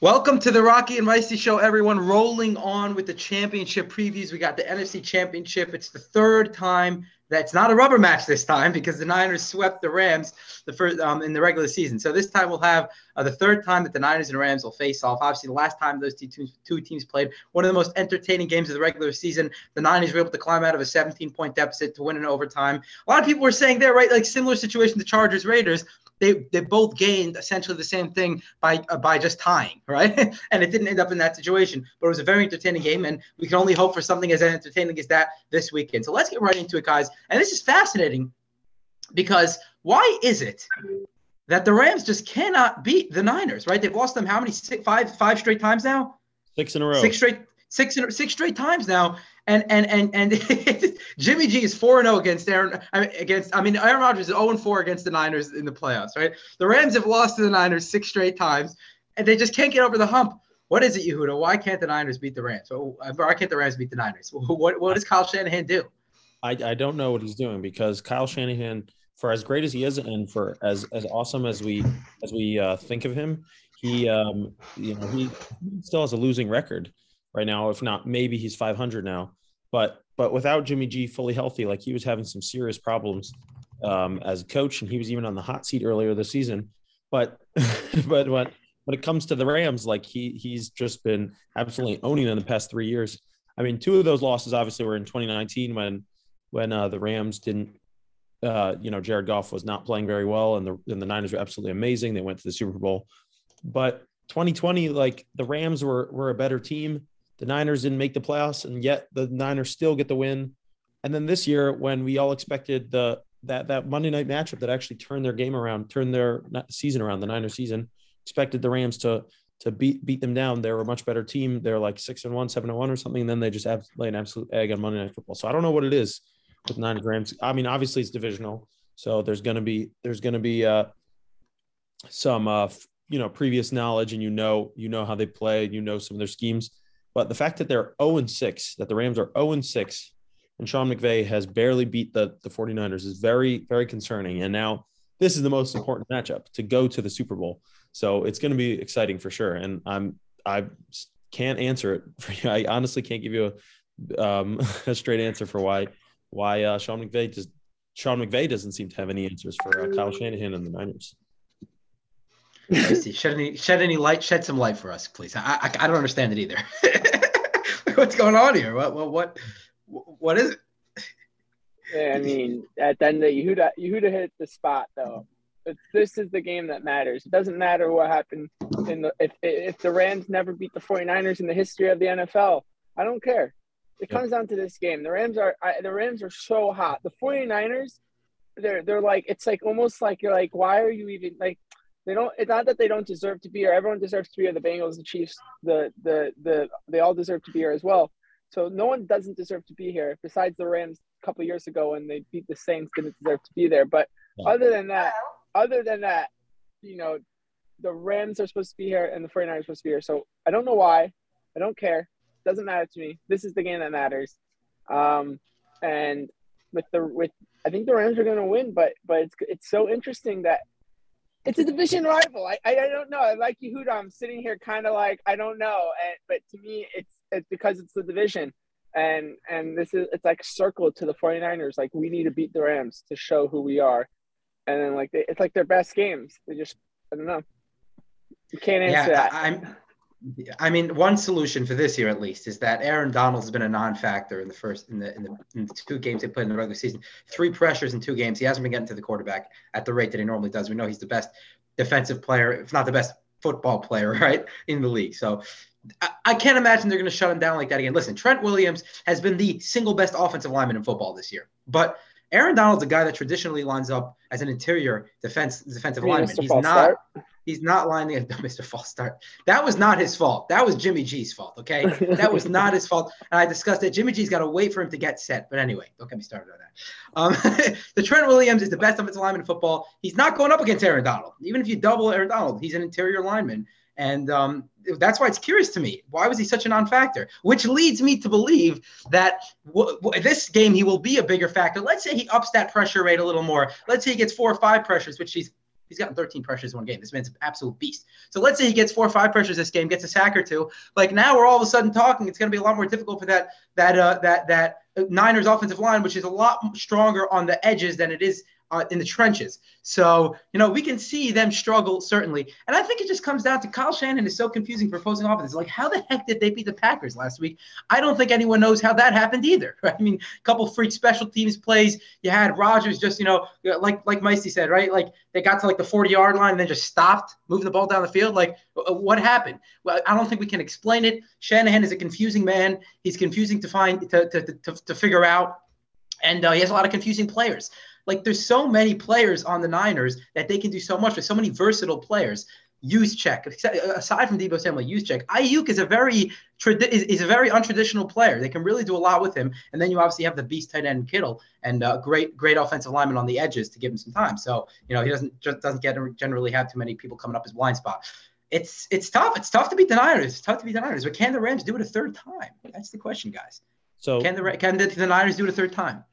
Welcome to the Rocky and Micey Show, everyone. Rolling on with the championship previews. We got the NFC Championship. It's the third time that's not a rubber match this time because the Niners swept the Rams the first um, in the regular season. So this time we'll have uh, the third time that the Niners and Rams will face off. Obviously, the last time those two teams, two teams played, one of the most entertaining games of the regular season. The Niners were able to climb out of a 17 point deficit to win in overtime. A lot of people were saying there, right, like similar situation to Chargers Raiders they they both gained essentially the same thing by uh, by just tying, right? and it didn't end up in that situation, but it was a very entertaining game, and we can only hope for something as entertaining as that this weekend. So let's get right into it, guys. And this is fascinating because why is it that the Rams just cannot beat the Niners? Right? They've lost them how many? Six, five five straight times now. Six in a row. Six straight six six straight times now, and and and and Jimmy G is four and zero oh against Aaron I mean, against I mean Aaron Rodgers is zero and four against the Niners in the playoffs, right? The Rams have lost to the Niners six straight times, and they just can't get over the hump. What is it, Yehuda? Why can't the Niners beat the Rams? Why can't the Rams beat the Niners? What what does Kyle Shanahan do? I, I don't know what he's doing because Kyle Shanahan, for as great as he is and for as as awesome as we as we uh, think of him, he um you know he still has a losing record right now. If not, maybe he's 500 now. But but without Jimmy G fully healthy, like he was having some serious problems um, as a coach, and he was even on the hot seat earlier this season. But but when when it comes to the Rams, like he he's just been absolutely owning them the past three years. I mean, two of those losses obviously were in 2019 when when uh, the Rams didn't. Uh, you know, Jared Goff was not playing very well, and the and the Niners were absolutely amazing. They went to the Super Bowl, but 2020, like the Rams were were a better team. The Niners didn't make the playoffs, and yet the Niners still get the win. And then this year, when we all expected the that that Monday night matchup that actually turned their game around, turned their season around, the Niners season, expected the Rams to to beat beat them down. They were a much better team. They're like six and one, seven and one, or something. And then they just have lay an absolute egg on Monday Night Football. So I don't know what it is with Niners Rams. I mean, obviously it's divisional, so there's gonna be there's gonna be uh, some uh, you know previous knowledge, and you know you know how they play, you know some of their schemes. But the fact that they're 0 and 6, that the Rams are 0 and 6, and Sean McVay has barely beat the, the 49ers is very, very concerning. And now this is the most important matchup to go to the Super Bowl. So it's going to be exciting for sure. And I'm, I can't answer it for you. I honestly can't give you a, um, a straight answer for why, why uh, Sean McVay just, Sean McVay doesn't seem to have any answers for uh, Kyle Shanahan and the Niners. I see. Shed any shed any light. Shed some light for us, please. I I, I don't understand it either. What's going on here? What what what what is it? Yeah, I mean, at the end of the Yehuda, Yehuda hit the spot though. But this is the game that matters. It doesn't matter what happened in the if if the Rams never beat the 49ers in the history of the NFL. I don't care. It comes down to this game. The Rams are I, the Rams are so hot. The 49ers they're they're like it's like almost like you're like why are you even like they don't. It's not that they don't deserve to be here. Everyone deserves to be here. The Bengals, the Chiefs, the the the they all deserve to be here as well. So no one doesn't deserve to be here besides the Rams a couple years ago when they beat the Saints didn't deserve to be there. But yeah. other than that, other than that, you know, the Rams are supposed to be here and the 49ers are supposed to be here. So I don't know why. I don't care. Doesn't matter to me. This is the game that matters. Um, and with the with I think the Rams are going to win, but but it's it's so interesting that it's a division rival. I, I, I don't know. I like Yehuda. I'm sitting here kind of like I don't know, and but to me, it's it's because it's the division, and and this is it's like circled to the 49ers. Like we need to beat the Rams to show who we are, and then like they, it's like their best games. They just I don't know. You can't answer yeah, that. I'm I mean, one solution for this year at least is that Aaron Donald has been a non-factor in the first in the, in the, in the two games they played in the regular season. Three pressures in two games. He hasn't been getting to the quarterback at the rate that he normally does. We know he's the best defensive player, if not the best football player, right, in the league. So I, I can't imagine they're going to shut him down like that again. Listen, Trent Williams has been the single best offensive lineman in football this year, but Aaron Donald's a guy that traditionally lines up as an interior defense defensive lineman. He's not. Start. He's not lining up Mr. False Start. That was not his fault. That was Jimmy G's fault. Okay, that was not his fault. And I discussed that Jimmy G's got to wait for him to get set. But anyway, don't get me started on that. Um, the Trent Williams is the best offensive lineman in football. He's not going up against Aaron Donald. Even if you double Aaron Donald, he's an interior lineman. And um, that's why it's curious to me. Why was he such a non-factor? Which leads me to believe that w- w- this game he will be a bigger factor. Let's say he ups that pressure rate a little more. Let's say he gets four or five pressures, which he's He's gotten 13 pressures one game. This man's an absolute beast. So let's say he gets four or five pressures this game, gets a sack or two. Like now we're all of a sudden talking. It's going to be a lot more difficult for that that uh, that that Niners offensive line, which is a lot stronger on the edges than it is uh, in the trenches. So, you know, we can see them struggle, certainly. And I think it just comes down to Kyle Shanahan is so confusing for opposing offenses. Like, how the heck did they beat the Packers last week? I don't think anyone knows how that happened either. Right? I mean, a couple freak special teams plays. You had Rodgers just, you know, like like Micey said, right? Like they got to like the 40 yard line and then just stopped moving the ball down the field. Like, what happened? Well, I don't think we can explain it. Shanahan is a confusing man. He's confusing to find to to, to, to figure out. And uh, he has a lot of confusing players. Like there's so many players on the Niners that they can do so much with so many versatile players. Use check aside from Deebo Samuel, Juszczyk, Aiyuk is a very is, is a very untraditional player. They can really do a lot with him. And then you obviously have the beast tight end Kittle and uh, great great offensive lineman on the edges to give him some time. So you know he doesn't just doesn't get generally have too many people coming up his blind spot. It's it's tough. It's tough to beat the Niners. It's tough to beat the Niners. But can the Rams do it a third time? That's the question, guys. So can the can the, the Niners do it a third time?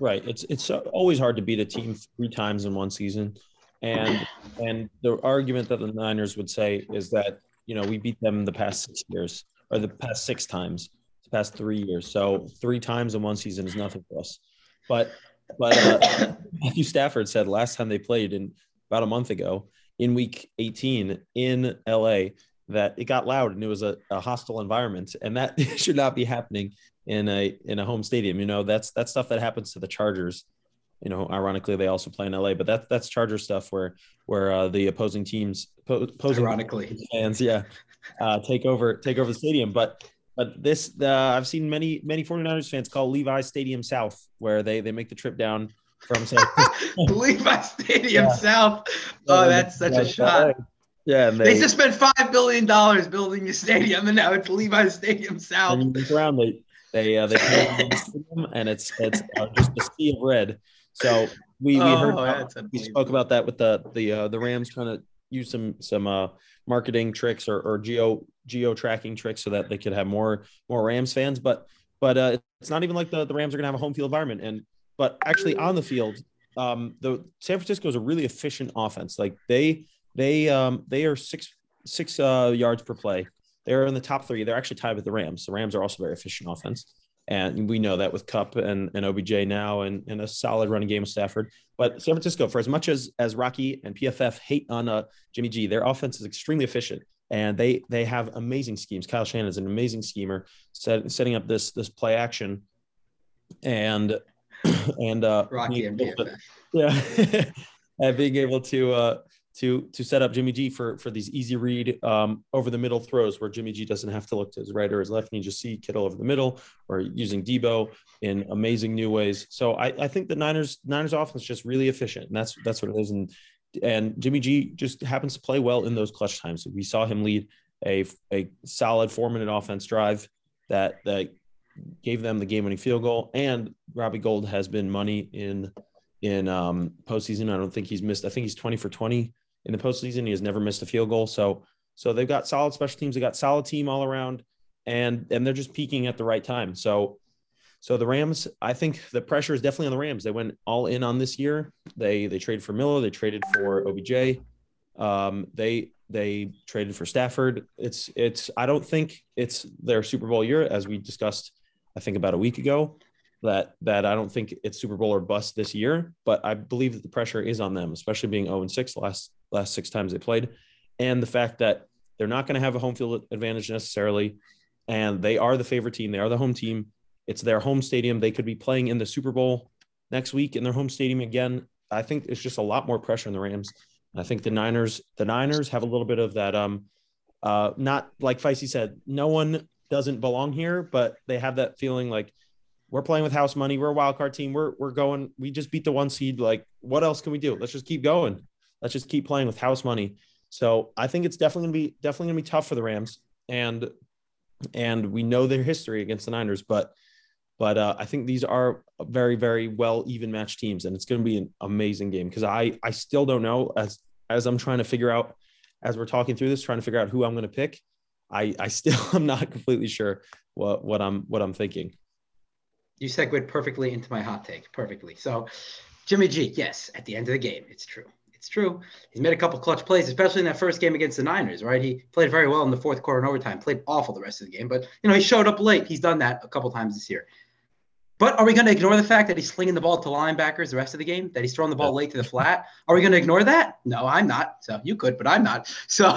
Right. It's it's always hard to beat a team three times in one season, and and the argument that the Niners would say is that you know we beat them the past six years or the past six times, the past three years. So three times in one season is nothing for us. But but uh, Matthew Stafford said last time they played in about a month ago in Week 18 in LA that it got loud and it was a, a hostile environment, and that should not be happening in a in a home stadium. You know, that's that's stuff that happens to the Chargers. You know, ironically, they also play in LA, but that's that's Charger stuff where where uh, the opposing teams opposing ironically fans, yeah, uh, take over take over the stadium. But but this uh, I've seen many many 49ers fans call Levi Stadium South, where they they make the trip down from San Levi Stadium yeah. South. Oh, that's such a shot. Yeah, they, they, just spent five billion dollars building a stadium, and now it's Levi Stadium South. And around, they they uh, they and it's it's uh, just a sea of red. So we, we oh, heard about, we spoke about that with the the uh, the Rams trying to use some some uh, marketing tricks or, or geo geo tracking tricks so that they could have more more Rams fans. But but uh, it's not even like the, the Rams are going to have a home field environment. And but actually on the field, um, the San Francisco is a really efficient offense. Like they they um, they are six six uh, yards per play. They're in the top three. They're actually tied with the Rams. The Rams are also very efficient offense. And we know that with Kupp and, and OBJ now and, and a solid running game of Stafford. But San Francisco, for as much as as Rocky and PFF hate on uh, Jimmy G, their offense is extremely efficient and they they have amazing schemes. Kyle Shanahan is an amazing schemer, set, setting up this this play action, and and uh, Rocky and PFF, yeah, and being able to uh, to to set up Jimmy G for for these easy read um, over the middle throws where Jimmy G doesn't have to look to his right or his left and you just see Kittle over the middle or using Deebo in amazing new ways. So I, I think the Niners Niners offense is just really efficient and that's that's what it is and and Jimmy G just happens to play well in those clutch times. We saw him lead a a solid four minute offense drive that that gave them the game winning field goal and Robbie Gould has been money in in um, postseason. I don't think he's missed. I think he's 20 for 20 in the postseason. He has never missed a field goal. So so they've got solid special teams. They got solid team all around, and and they're just peaking at the right time. So so the Rams, I think the pressure is definitely on the Rams. They went all in on this year. They they traded for Miller. They traded for OBJ. Um, they they traded for Stafford. It's it's. I don't think it's their Super Bowl year, as we discussed. I think about a week ago that that I don't think it's Super Bowl or bust this year, but I believe that the pressure is on them, especially being 0 and 6 last last six times they played, and the fact that they're not going to have a home field advantage necessarily, and they are the favorite team. They are the home team. It's their home stadium. They could be playing in the Super Bowl next week in their home stadium again. I think it's just a lot more pressure on the Rams. I think the Niners, the Niners have a little bit of that. Um, uh, not like Feisty said, no one doesn't belong here, but they have that feeling like we're playing with house money. We're a wild card team. We're we're going. We just beat the one seed. Like, what else can we do? Let's just keep going. Let's just keep playing with house money. So I think it's definitely gonna be definitely gonna be tough for the Rams, and and we know their history against the Niners, but but uh, I think these are very very well even matched teams, and it's gonna be an amazing game because I I still don't know as as I'm trying to figure out as we're talking through this, trying to figure out who I'm gonna pick. I I still I'm not completely sure what what I'm what I'm thinking you segued perfectly into my hot take. Perfectly. So, Jimmy G, yes, at the end of the game, it's true. It's true. He's made a couple clutch plays, especially in that first game against the Niners, right? He played very well in the fourth quarter and overtime, played awful the rest of the game, but you know, he showed up late. He's done that a couple times this year. But are we going to ignore the fact that he's slinging the ball to linebackers the rest of the game? That he's throwing the ball late to the flat? Are we going to ignore that? No, I'm not. So you could, but I'm not. So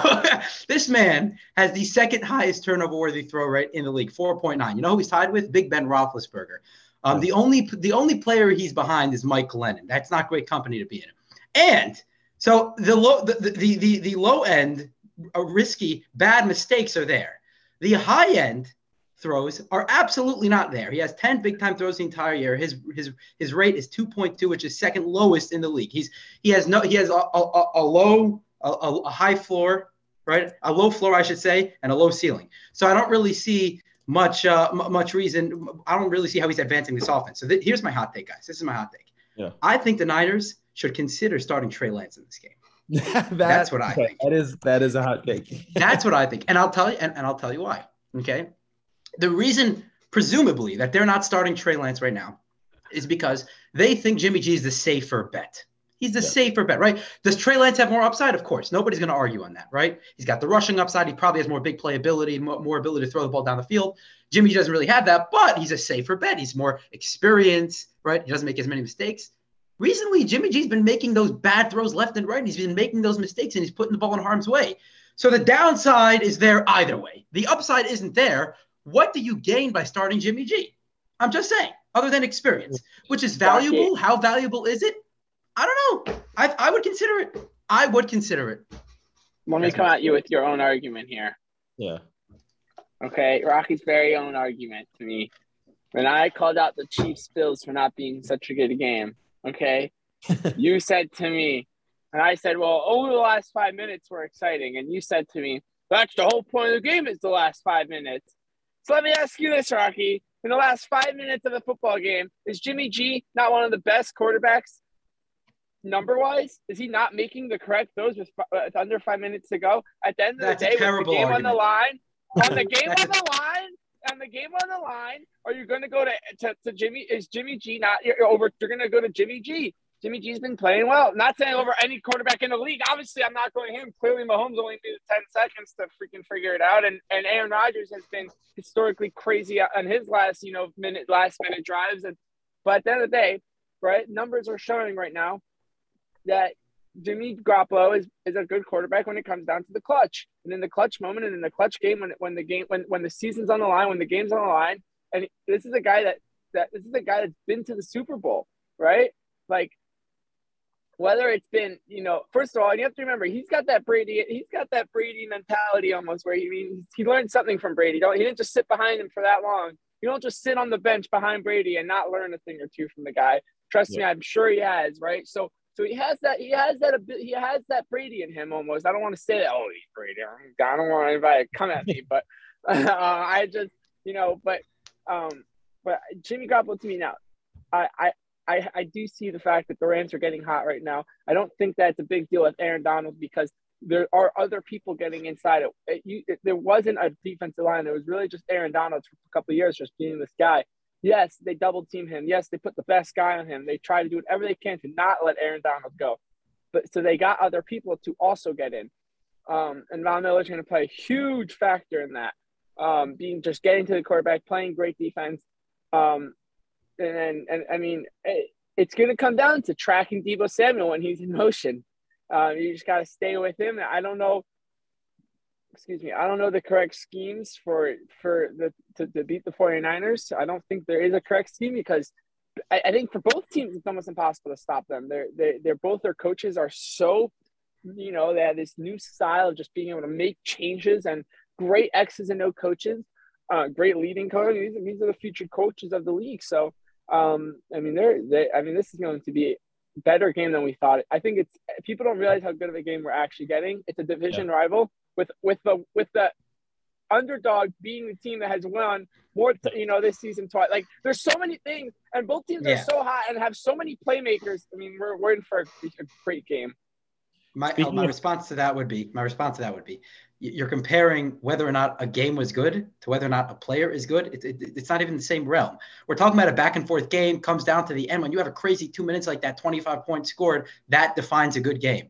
this man has the second highest turnover worthy throw rate in the league, 4.9. You know who he's tied with? Big Ben Roethlisberger. Um, the only the only player he's behind is Mike Glennon. That's not great company to be in. And so the low the the the, the low end uh, risky bad mistakes are there. The high end throws are absolutely not there. He has 10 big time throws the entire year. His his his rate is 2.2, which is second lowest in the league. He's he has no he has a, a, a low a, a high floor, right? A low floor, I should say, and a low ceiling. So I don't really see much uh, m- much reason. I don't really see how he's advancing this offense. So th- here's my hot take, guys. This is my hot take. Yeah. I think the Niners should consider starting Trey Lance in this game. that, That's what I think. That is that is a hot take. That's what I think, and I'll tell you, and, and I'll tell you why. Okay, the reason, presumably, that they're not starting Trey Lance right now is because they think Jimmy G is the safer bet. He's the Yeah. safer bet, right? Does Trey Lance have more upside? Of course. Nobody's going to argue on that, right? He's got the rushing upside. He probably has more big play ability, more, more ability to throw the ball down the field. Jimmy G doesn't really have that, but he's a safer bet. He's more experienced, right? He doesn't make as many mistakes. Recently, Jimmy G's been making those bad throws left and right. And he's been making those mistakes and he's putting the ball in harm's way. So the downside is there either way. The upside isn't there. What do you gain by starting Jimmy G? I'm just saying, other than experience, which is valuable. How valuable is it? I don't know. I, I would consider it. I would consider it. Let me That's come at you with your own argument here. Yeah. Okay, Rocky's very own argument to me. When I called out the Chiefs Bills for not being such a good game, okay, you said to me, and I said, well, only the last five minutes were exciting. And you said to me, that's the whole point of the game is the last five minutes. So let me ask you this, Rocky. In the last five minutes of the football game, is Jimmy G not one of the best quarterbacks number wise? Is he not making the correct throws with, fi- uh, under five minutes to go? At the end of That's the day, with the game on the line, on the game on the line, game on the line, are you going to go to, to to Jimmy? Is Jimmy G not you're over? You're going to go to Jimmy G. Jimmy G's been playing well. Not saying over any quarterback in the league. Obviously, I'm not going him. Clearly, Mahomes only needed 10 seconds to freaking figure it out. And and Aaron Rodgers has been historically crazy on his last, you know, minute last minute drives. And but at the end of the day, right, numbers are showing right now that Jimmy Garoppolo is, is a good quarterback when it comes down to the clutch. And in the clutch moment and in the clutch game when when the game when when the season's on the line, when the game's on the line, and this is a guy that that this is a guy that's been to the Super Bowl, right? Like whether it's been, you know, first of all, you have to remember he's got that Brady, he's got that Brady mentality almost where he means he learned something from Brady. Don't he didn't just sit behind him for that long. You don't just sit on the bench behind Brady and not learn a thing or two from the guy. Trust me, I'm sure he has, right? So so he has that he has that he has that Brady in him almost. I don't want to say that, oh he's Brady. I don't want anybody to come at me, but uh, I just you know, but um but Jimmy Garoppolo to me now, I, I I, I do see the fact that the Rams are getting hot right now. I don't think that's a big deal with Aaron Donald because there are other people getting inside it. it, you, it there wasn't a defensive line. There was really just Aaron Donald for a couple of years just being this guy. Yes, they double team him. Yes, they put the best guy on him. They try to do whatever they can to not let Aaron Donald go. But so they got other people to also get in. Um, and Von Miller is going to play a huge factor in that. Um, being just getting to the quarterback, playing great defense. Um, and and I mean, it, it's going to come down to tracking Deebo Samuel when he's in motion. Uh, you just got to stay with him. I don't know. Excuse me. I don't know the correct schemes for for the to, to beat the 49ers. I don't think there is a correct scheme because I, I think for both teams it's almost impossible to stop them. They're they they're both their coaches are so you know they have this new style of just being able to make changes and great X's and O coaches, uh, great leading coaches. These, these are the future coaches of the league. So um, I mean, they're, they, I mean, this is going to be a better game than we thought. I think it's people don't realize how good of a game we're actually getting. It's a division rival with with the with the underdog being the team that has won more, t- you know, this season twice. Like, there's so many things, and both teams Yeah. are so hot and have so many playmakers. I mean, we're we're in for a, a great game. My, Speaking my of- response to that would be my response to that would be you're comparing whether or not a game was good to whether or not a player is good. It, it, it's not even the same realm. We're talking about a back and forth game, comes down to the end. When you have a crazy two minutes like that, 25 points scored, that defines a good game.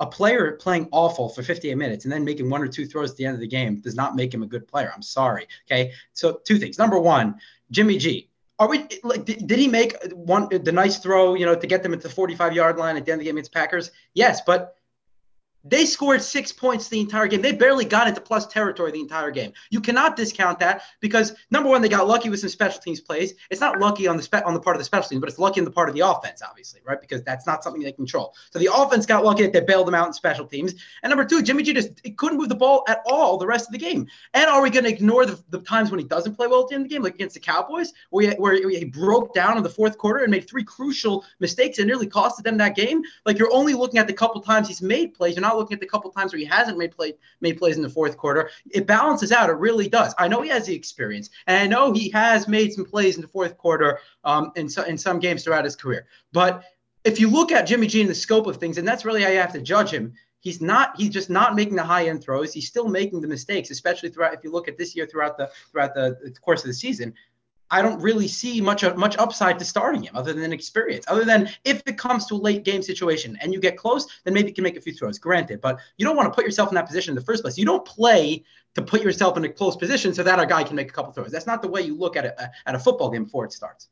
A player playing awful for 58 minutes and then making one or two throws at the end of the game does not make him a good player. I'm sorry. Okay. So, two things. Number one, Jimmy G. Are we like? Did, did he make one the nice throw? You know, to get them at the 45 yard line at the end of the game against Packers? Yes, but they scored six points the entire game. They barely got into plus territory the entire game. You cannot discount that because number one, they got lucky with some special teams plays. It's not lucky on the spe- on the part of the special teams, but it's lucky in the part of the offense, obviously, right? Because that's not something they control. So the offense got lucky that they bailed them out in special teams. And number two, Jimmy G just couldn't move the ball at all the rest of the game. And are we going to ignore the, the times when he doesn't play well at the end of the game, like against the Cowboys, where he, where he broke down in the fourth quarter and made three crucial mistakes and nearly costed them that game? Like you're only looking at the couple times he's made plays. You're not looking at the couple times where he hasn't made play made plays in the fourth quarter. It balances out. It really does. I know he has the experience, and I know he has made some plays in the fourth quarter um, in, so, in some games throughout his career. But if you look at Jimmy G in the scope of things, and that's really how you have to judge him. He's not. He's just not making the high end throws. He's still making the mistakes, especially throughout. If you look at this year throughout the throughout the, the course of the season, I don't really see much much upside to starting him other than experience. Other than if it comes to a late game situation and you get close, then maybe you can make a few throws. Granted, but you don't want to put yourself in that position in the first place. You don't play to put yourself in a close position so that a guy can make a couple throws. That's not the way you look at a at a football game before it starts.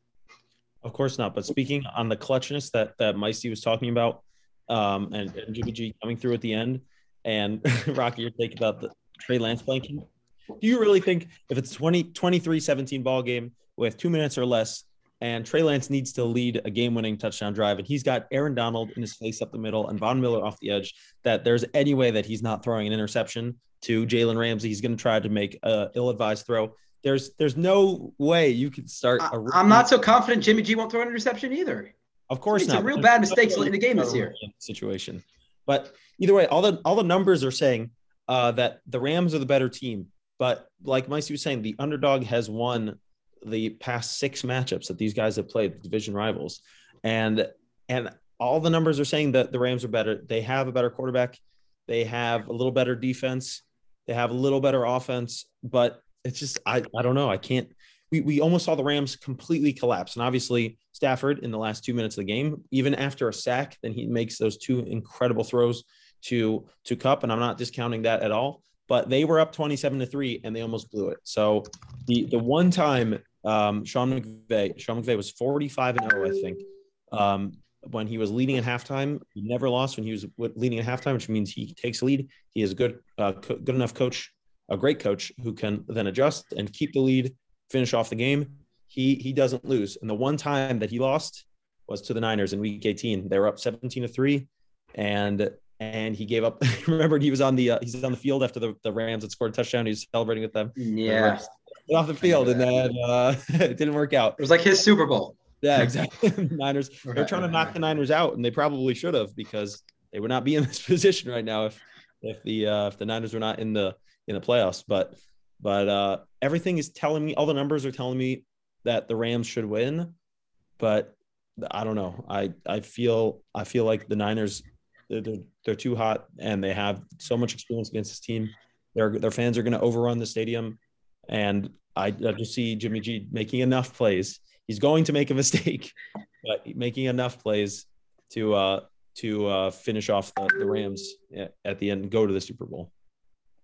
Of course not. But speaking on the clutchness that that Micey was talking about, um, and, and Jimmy G coming through at the end, and Rocky, your take about the Trey Lance blanking. Do you really think if it's 20, 23 17 ball game with two minutes or less, and Trey Lance needs to lead a game winning touchdown drive, and he's got Aaron Donald in his face up the middle and Von Miller off the edge, that there's any way that he's not throwing an interception to Jalen Ramsey? He's going to try to make a ill advised throw. There's there's no way you could start. A I, am not so confident Jimmy G won't throw an interception either. Of course it's not. Some real bad mistakes in the game this year. Situation, but either way, all the all the numbers are saying uh, that the Rams are the better team. But like Micey was saying, the underdog has won the past six matchups that these guys have played, the division rivals, and and all the numbers are saying that the Rams are better. They have a better quarterback. They have a little better defense. They have a little better offense, but it's just I I don't know. I can't. We we almost saw the Rams completely collapse, and obviously Stafford in the last two minutes of the game, even after a sack, then he makes those two incredible throws to to Kupp. and I'm not discounting that at all but they were up 27 to 3 and they almost blew it. So the the one time um, Sean McVay, Sean McVay was 45 and 0, I think. Um, when he was leading at halftime, he never lost when he was leading at halftime, which means he takes lead. He is a good, uh, co- good enough coach, a great coach who can then adjust and keep the lead, finish off the game. He he doesn't lose. And the one time that he lost was to the Niners in Week 18. They were up 17 to three, and and he gave up. Remember, he was on the uh, he's on the field after the, the Rams had scored a touchdown. He was celebrating with them. Yeah, off the field, and then uh, it didn't work out. It was like his Super Bowl. Yeah, exactly. Niners. They're trying to knock the Niners out, and they probably should have because they would not be in this position right now if if the uh, if the Niners were not in the in the playoffs. But but uh, everything is telling me all the numbers are telling me that the Rams should win, but I don't know. I I feel I feel like the Niners they're, they're, they're too hot and they have so much experience against this team. Their their fans are going to overrun the stadium, and I, I just see Jimmy G making enough plays. He's going to make a mistake, but making enough plays to uh, to uh, finish off the, the Rams at the end and go to the Super Bowl.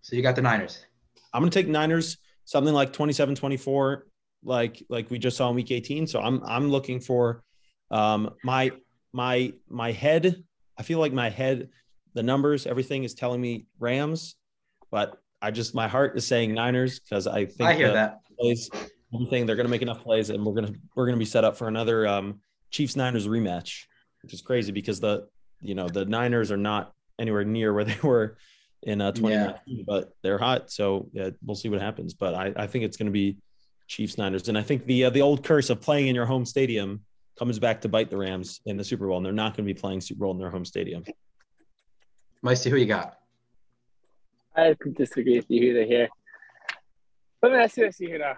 So you got the Niners. I'm going to take Niners something like 27-24 like like we just saw in week 18 so i'm i'm looking for um my my my head I feel like my head, the numbers, everything is telling me Rams, but I just my heart is saying Niners because I think I hear that plays thing they're going to make enough plays and we're going to we're going to be set up for another um, Chiefs Niners rematch, which is crazy because the you know the Niners are not anywhere near where they were in uh, 2019, yeah. but they're hot. So yeah, we'll see what happens. But I, I think it's going to be Chiefs Niners, and I think the uh, the old curse of playing in your home stadium comes back to bite the Rams in the Super Bowl, and they're not going to be playing Super Bowl in their home stadium. Micey, who you got? I disagree with Yehuda here. Let me ask you this, Yehuda.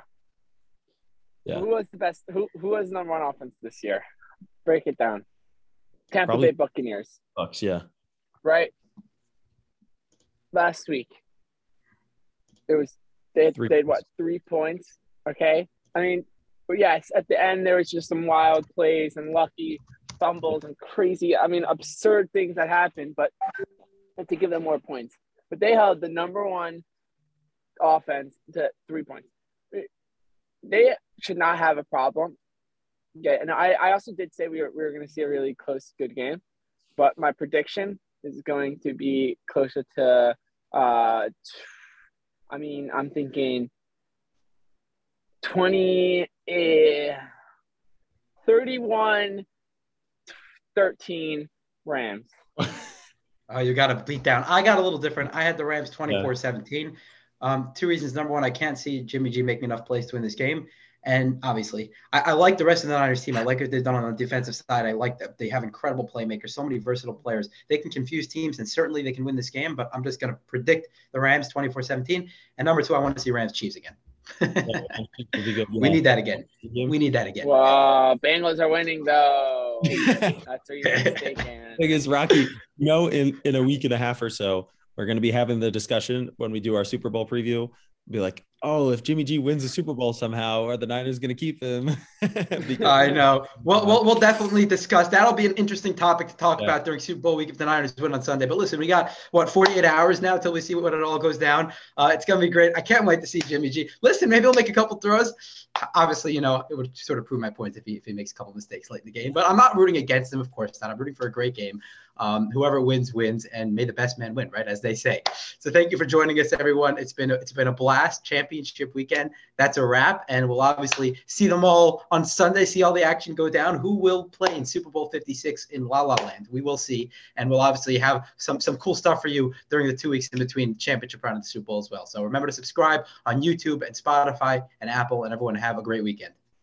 Yeah. Who was the best? Who who was number one offense this year? Break it down. Tampa Probably Bay Buccaneers. Bucks, yeah. Right. Last week, it was they had, Three they had what three points. Okay, I mean, yes, at the end there was just some wild plays and lucky fumbles and crazy. I mean, absurd things that happened, but had to give them more points. But they held the number one offense to three points. They should not have a problem. Yeah, and I, I also did say we were, we were going to see a really close, good game, but my prediction is going to be closer to, uh, I mean, I'm thinking 20, eh, 31, 13 Rams. Oh, you got to beat down. I got a little different. I had the Rams 24 17. Um, two reasons. Number one, I can't see Jimmy G making enough plays to win this game. And obviously, I, I like the rest of the Niners team. I like what they've done on the defensive side. I like that they have incredible playmakers, so many versatile players. They can confuse teams, and certainly they can win this game. But I'm just going to predict the Rams 24 17. And number two, I want to see Rams Chiefs again. We need that again. We need that again. Wow, Bengals are winning though. That's where you're mistaken. thing is, Rocky, you know, in, in a week and a half or so, we're going to be having the discussion when we do our Super Bowl preview. Be like, oh, if Jimmy G wins the Super Bowl somehow, are the Niners going to keep him? I know. Well, we'll we'll definitely discuss. That'll be an interesting topic to talk Yeah. about during Super Bowl week if the Niners win on Sunday. But listen, we got what 48 hours now till we see what it all goes down. Uh, it's gonna be great. I can't wait to see Jimmy G. Listen, maybe he'll make a couple throws. Obviously, you know, it would sort of prove my point if he if he makes a couple mistakes late in the game. But I'm not rooting against him, of course not. I'm rooting for a great game. Um, whoever wins wins, and may the best man win, right? As they say. So thank you for joining us, everyone. It's been a, it's been a blast. Championship weekend. That's a wrap, and we'll obviously see them all on Sunday. See all the action go down. Who will play in Super Bowl 56 in La La Land? We will see, and we'll obviously have some some cool stuff for you during the two weeks in between championship round and Super Bowl as well. So remember to subscribe on YouTube and Spotify and Apple, and everyone have a great weekend.